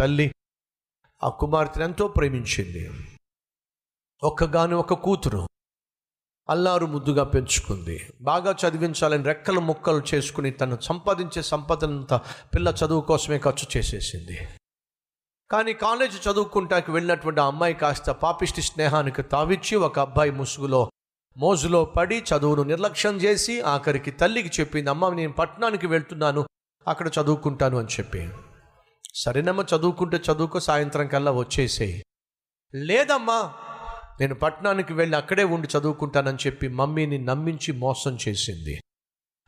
తల్లి ఆ కుమార్తెను ఎంతో ప్రేమించింది. ఒక్కగాని ఒక కూతురు అల్లారు ముద్దుగా పెంచుకుంది. బాగా చదివించాలని రెక్కలు ముక్కలు చేసుకుని తను సంపాదించే సంపదనంతా పిల్ల చదువు కోసమే ఖర్చు చేసేసింది. కానీ కాలేజీ చదువుకుంటానికి వెళ్ళినటువంటి అమ్మాయి కాస్త పాపిష్టి స్నేహానికి తావిచ్చి ఒక అబ్బాయి ముసుగులో మోజులో పడి చదువును నిర్లక్ష్యం చేసి ఆఖరికి తల్లికి చెప్పింది అమ్మ నేను పట్టణానికి వెళ్తున్నాను అక్కడ చదువుకుంటాను అని చెప్పి. సరేనమ్మా చదువుకుంటే చదువుకో సాయంత్రం కల్లా వచ్చేసేయి లేదమ్మా నేను పట్టణానికి వెళ్ళి అక్కడే ఉండి చదువుకుంటానని చెప్పి మమ్మీని నమ్మించి మోసం చేసింది.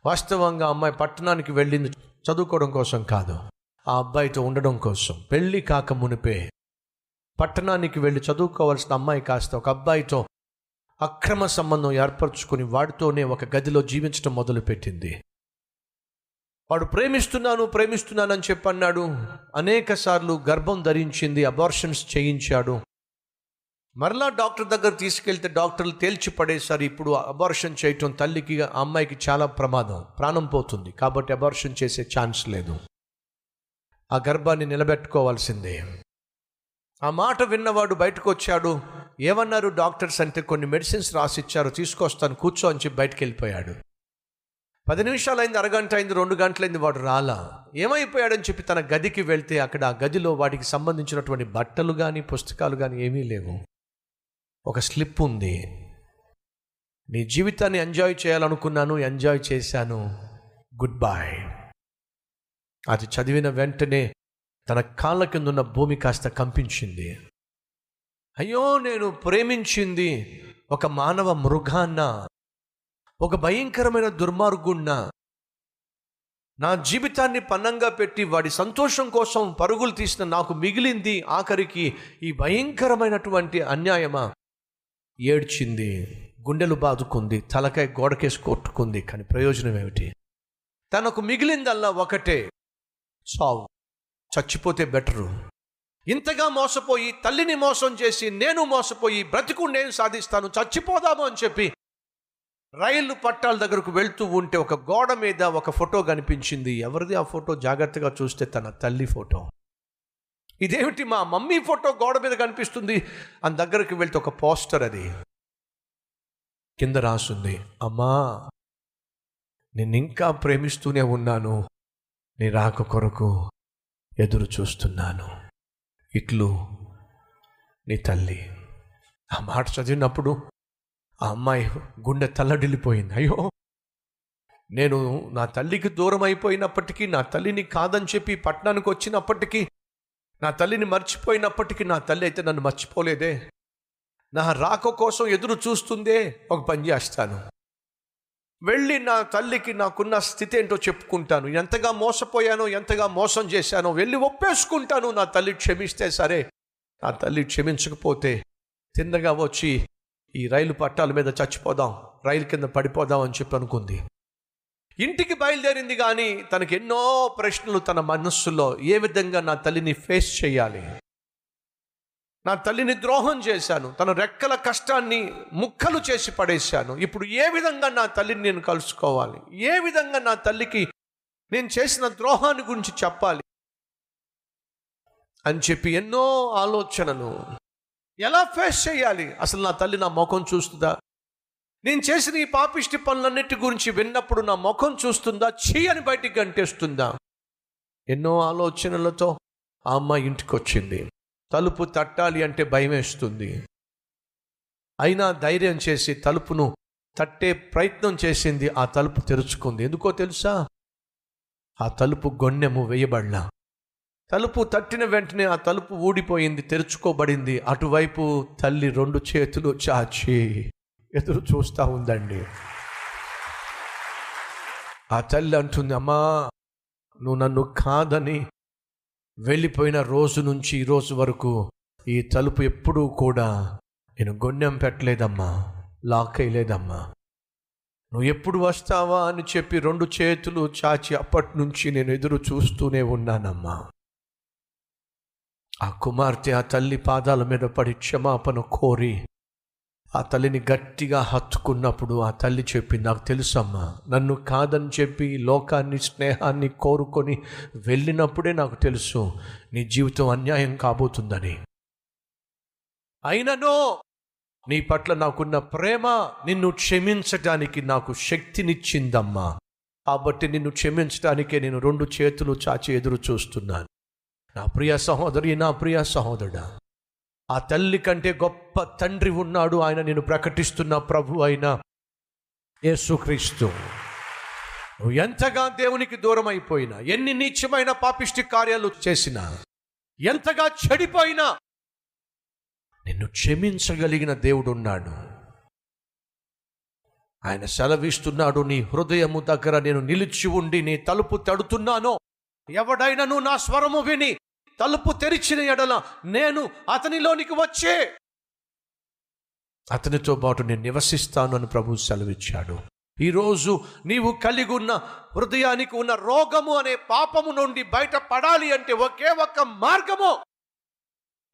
వాస్తవంగా అమ్మాయి పట్టణానికి వెళ్ళింది చదువుకోవడం కోసం కాదు ఆ అబ్బాయితో ఉండడం కోసం. పెళ్ళి కాక మునిపే పట్టణానికి వెళ్ళి చదువుకోవాల్సిన అమ్మాయి కాస్త ఒక అబ్బాయితో అక్రమ సంబంధం ఏర్పరచుకుని వాడితోనే ఒక గదిలో జీవించడం మొదలుపెట్టింది. వాడు ప్రేమిస్తున్నాను ప్రేమిస్తున్నానని చెప్పన్నాడు. అనేక సార్లు గర్భం ధరించింది అబార్షన్స్ చేయించాడు. మరలా డాక్టర్ దగ్గర తీసుకెళ్తే డాక్టర్లు తేల్చి పడేశారు ఇప్పుడు అబార్షన్ చేయటం తల్లికి ఆ అమ్మాయికి చాలా ప్రమాదం ప్రాణం పోతుంది. కాబట్టి అబార్షన్ చేసే ఛాన్స్ లేదు. ఆ గర్భాన్ని నిలబెట్టుకోవాల్సిందే. ఆ మాట విన్నవాడు బయటకు వచ్చాడు ఏమన్నారు డాక్టర్స్ అంటే కొన్ని మెడిసిన్స్ రాసిచ్చారు తీసుకొస్తాను కూర్చో అని చెప్పి బయటకు వెళ్ళిపోయాడు. పది నిమిషాలు అయింది అరగంట అయింది రెండు గంటలైంది వాడు రాలా. ఏమైపోయాడని చెప్పి తన గదికి వెళ్తే అక్కడ ఆ గదిలో వాడికి సంబంధించినటువంటి బట్టలు కానీ పుస్తకాలు కానీ ఏమీ లేవు. ఒక స్లిప్ ఉంది. నీ జీవితాన్ని ఎంజాయ్ చేయాలనుకున్నాను ఎంజాయ్ చేశాను. గుడ్ బాయ్ అది చదివిన వెంటనే తన కాళ్ళ కింద ఉన్న భూమి కాస్త కంపించింది. అయ్యో నేను ప్రేమించింది ఒక మానవ మృగాన్న. ఒక భయంకరమైన దుర్మార్గున్న నా జీవితాన్ని పన్నంగా పెట్టి వాడి సంతోషం కోసం పరుగులు తీసిన నాకు మిగిలింది ఆఖరికి ఈ భయంకరమైనటువంటి అన్యాయమా? ఏడ్చింది గుండెలు బాదుకుంది తలకాయ గోడకేసి కొట్టుకుంది కానీ ప్రయోజనం ఏమిటి? తనకు మిగిలిందల్లా ఒకటే సావు చచ్చిపోతే బెటరు. ఇంతగా మోసపోయి తల్లిని మోసం చేసి నేను మోసపోయి బ్రతికు నేను సాధిస్తాను చచ్చిపోదాము అని చెప్పి రైలు పట్టాల దగ్గరకు వెళ్తూ ఉంటే ఒక గోడ మీద ఒక ఫోటో కనిపించింది. ఎవరిది ఆ ఫోటో? జాగ్రత్తగా చూస్తే తన తల్లి ఫోటో. ఇదేమిటి మా మమ్మీ ఫోటో గోడ మీద కనిపిస్తుంది? అని దగ్గరికి వెళ్తే ఒక పోస్టర్ అది. కింద రాసుంది అమ్మా నేను ఇంకా ప్రేమిస్తూనే ఉన్నాను. నీ రాక కొరకు ఎదురు చూస్తున్నాను. ఇట్లు నీ తల్లి. ఆ మాట చదివినప్పుడు ఆ అమ్మాయి గుండె తల్లడిల్లిపోయింది. అయ్యో! నేను నా తల్లికి దూరం అయిపోయినప్పటికీ నా తల్లిని కాదని చెప్పి పట్టణానికి వచ్చినప్పటికీ నా తల్లిని మర్చిపోయినప్పటికీ నా తల్లి అయితే నన్ను మర్చిపోలేదే. నా రాక కోసం ఎదురు చూస్తుందే ఒక పని చేస్తాను. వెళ్ళి నా తల్లికి నాకున్న స్థితి ఏంటో చెప్పుకుంటాను. ఎంతగా మోసపోయానో ఎంతగా మోసం చేశానో వెళ్ళి ఒప్పేసుకుంటాను. నా తల్లి క్షమిస్తే సరే. నా తల్లి క్షమించకపోతే తిన్నగా వచ్చి ఈ రైలు పట్టాల మీద చచ్చిపోదాం రైలు కింద పడిపోదాం అని చెప్పి అనుకుంది. ఇంటికి బయలుదేరింది కానీ తనకి ఎన్నో ప్రశ్నలు తన మనస్సులో ఏ విధంగా నా తల్లిని ఫేస్ చేయాలి? నా తల్లిని ద్రోహం చేశాను తన రెక్కల కష్టాన్ని ముక్కలు చేసి పడేశాను. ఇప్పుడు ఏ విధంగా నా తల్లిని నేను కలుసుకోవాలి? ఏ విధంగా నా తల్లికి నేను చేసిన ద్రోహాన్ని గురించి చెప్పాలి? అని చెప్పి ఎన్నో ఆలోచనలు. ఎలా ఫేస్ చేయాలి? అసలు నా తల్లి నా ముఖం చూస్తుందా? నేను చేసిన ఈ పాపిష్టి పనులన్నిటి గురించి విన్నప్పుడు నా ముఖం చూస్తుందా? చీ అని బయటికి గంటేస్తుందా? ఎన్నో ఆలోచనలతో ఆ అమ్మాయి ఇంటికి వచ్చింది తలుపు తట్టాలి అంటే భయం వేస్తుంది అయినా ధైర్యం చేసి తలుపును తట్టే ప్రయత్నం చేసింది. ఆ తలుపు తెరుచుకుంది. ఎందుకో తెలుసా? ఆ తలుపు గొన్నెము వేయబడలా. తలుపు తట్టిన వెంటనే ఆ తలుపు ఊడిపోయింది తెరుచుకోబడింది. అటువైపు తల్లి రెండు చేతులు చాచి ఎదురు చూస్తూ ఉందండి. ఆ తల్లి అంటుంది అమ్మా నువ్వు నన్ను కాదని వెళ్ళిపోయిన రోజు నుంచి ఈ రోజు వరకు ఈ తలుపు ఎప్పుడూ కూడా నేను గొన్నెం పెట్టలేదమ్మా లాక్ అయ్యలేదమ్మా నువ్వు ఎప్పుడు వస్తావా? అని చెప్పి రెండు చేతులు చాచి అప్పటి నుంచి నేను ఎదురు చూస్తూనే ఉన్నానమ్మా. ఆ కుమార్తె ఆ తల్లి పాదాల మీద పడి క్షమాపణ కోరి ఆ తల్లిని గట్టిగా హత్తుకున్నప్పుడు ఆ తల్లి చెప్పింది నాకు తెలుసమ్మా నన్ను కాదని చెప్పి లోకాన్ని స్నేహాన్ని కోరుకొని వెళ్ళినప్పుడే నాకు తెలుసు నీ జీవితం అన్యాయం కాబోతుందని. అయినను నీ పట్ల నాకున్న ప్రేమ నిన్ను క్షమించటానికి నాకు శక్తినిచ్చిందమ్మా. కాబట్టి నిన్ను క్షమించడానికే నేను రెండు చేతులు చాచి ఎదురు చూస్తున్నాను. నా ప్రియ సహోదరి నా ప్రియ సహోదరుడా ఆ తల్లి కంటే గొప్ప తండ్రి ఉన్నాడు ఆయన నేను ప్రకటిస్తున్న ప్రభు అయిన యేసుక్రీస్తు. నువ్వు ఎంతగా దేవునికి దూరం అయిపోయినా ఎన్ని నీచమైన పాపిష్టి కార్యాలు చేసినా ఎంతగా చెడిపోయినా నిన్ను క్షమించగలిగిన దేవుడు ఉన్నాడు. ఆయన సెలవిస్తున్నాడు నీ హృదయము దగ్గర నేను నిలిచి ఉండి నీ తలుపు తడుతున్నానో. ఎవడైనను నా స్వరము విని తలుపు తెరిచిన ఎడల నేను అతనిలోనికి వచ్చే అతనితో పాటు నేను నివసిస్తాను అని ప్రభు సెలవిచ్చాడు. ఈరోజు నీవు కలిగి ఉన్న హృదయానికి ఉన్న రోగము అనే పాపము నుండి బయటపడాలి అంటే ఒకే ఒక్క మార్గము.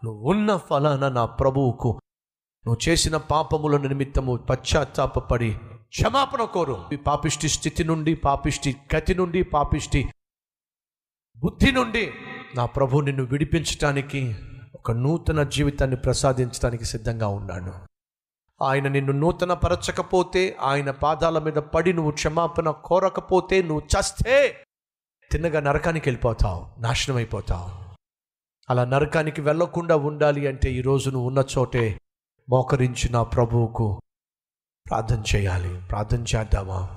నువ్వు ఉన్న ఫలాన నా ప్రభువుకు నువ్వు చేసిన పాపముల నిమిత్తము పశ్చాత్తాపడి క్షమాపణ కోరు. ఈ పాపిష్టి స్థితి నుండి పాపిష్టి గతి నుండి పాపిష్టి బుద్ధి నుండి నా ప్రభు నిన్ను విడిపించటానికి ఒక నూతన జీవితాన్ని ప్రసాదించడానికి సిద్ధంగా ఉన్నాడు. ఆయన నిన్ను నూతన పరచకపోతే ఆయన పాదాల మీద పడి నువ్వు క్షమాపణ కోరకపోతే నువ్వు చస్తే తిన్నగా నరకానికి వెళ్ళిపోతావు నాశనం అయిపోతావు. అలా నరకానికి వెళ్ళకుండా ఉండాలి అంటే ఈరోజు నువ్వు ఉన్న చోటే మోకరించి నా ప్రభువుకు ప్రార్థన చేయాలి. ప్రార్థన చేద్దామా?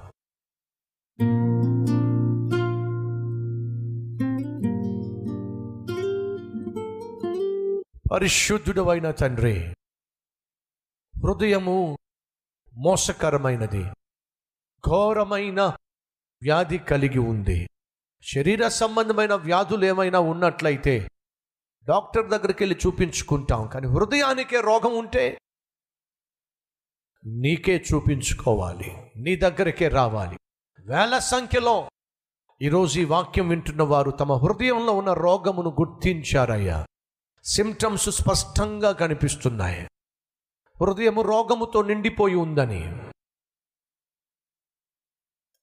పరిశుద్ధుడు అయిన తండ్రి హృదయము మోసకరమైనది ఘోరమైన వ్యాధి కలిగి ఉంది. శరీర సంబంధమైన వ్యాధులు ఏమైనా ఉన్నట్లయితే డాక్టర్ దగ్గరికి వెళ్ళి చూపించుకుంటాం కానీ హృదయానికే రోగం ఉంటే నీకే చూపించుకోవాలి నీ దగ్గరికే రావాలి. వేల సంఖ్యలో ఈరోజు ఈ వాక్యం వింటున్న వారు తమ హృదయంలో ఉన్న రోగమును గుర్తించారయ్యా. సిమ్టమ్స్ స్పష్టంగా కనిపిస్తున్నాయి. హృదయము రోగముతో నిండిపోయి ఉందని.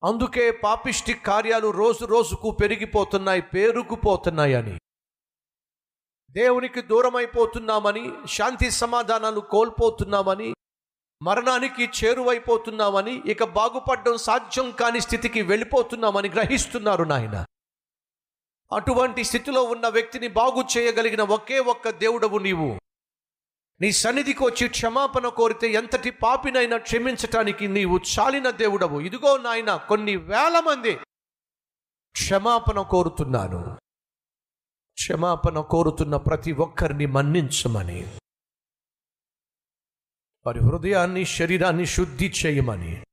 అందుకే పాపిష్టి కార్యాలు రోజు రోజుకు పెరిగిపోతున్నాయి పేరుకుపోతున్నాయని దేవునికి దూరమైపోతున్నామని శాంతి సమాధానాలు కోల్పోతున్నామని మరణానికి చేరువైపోతున్నామని ఇక బాగుపడడం సాధ్యం కాని స్థితికి వెళ్ళిపోతున్నామని గ్రహిస్తున్నారు నాయన. అటువంటి స్థితిలో ఉన్న వ్యక్తిని బాగు చేయగలిగిన ఒకే ఒక్క దేవుడవు నీవు. నీ సన్నిధికి వచ్చి క్షమాపణ కోరితే ఎంతటి పాపినైనా క్షమించటానికి నీవు చాలిన దేవుడవు. ఇదిగో నాయన కొన్ని వేల మంది క్షమాపణ కోరుతున్నాను. క్షమాపణ కోరుతున్న ప్రతి ఒక్కరిని మన్నించమని. వారి హృదయాన్ని శరీరాన్ని శుద్ధి చేయమని.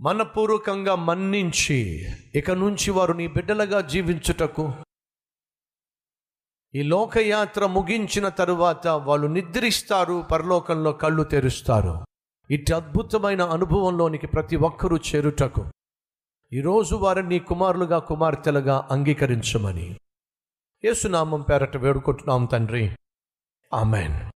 మనపూర్వకంగా మన్నించి ఇక నుంచి వారు నీ బిడ్డలుగా జీవించుటకు ఈ లోకయాత్ర ముగించిన తరువాత వాళ్ళు నిద్రిస్తారు పరలోకంలో కళ్ళు తెరుస్తారు. ఇటు అద్భుతమైన అనుభవంలోనికి ప్రతి ఒక్కరూ చేరుటకు. ఈరోజు వారిని నీ కుమారులుగా కుమార్తెలుగా అంగీకరించమని. యేసునామం పేరట వేడుకుంటున్నాం తండ్రి. ఆమెన్.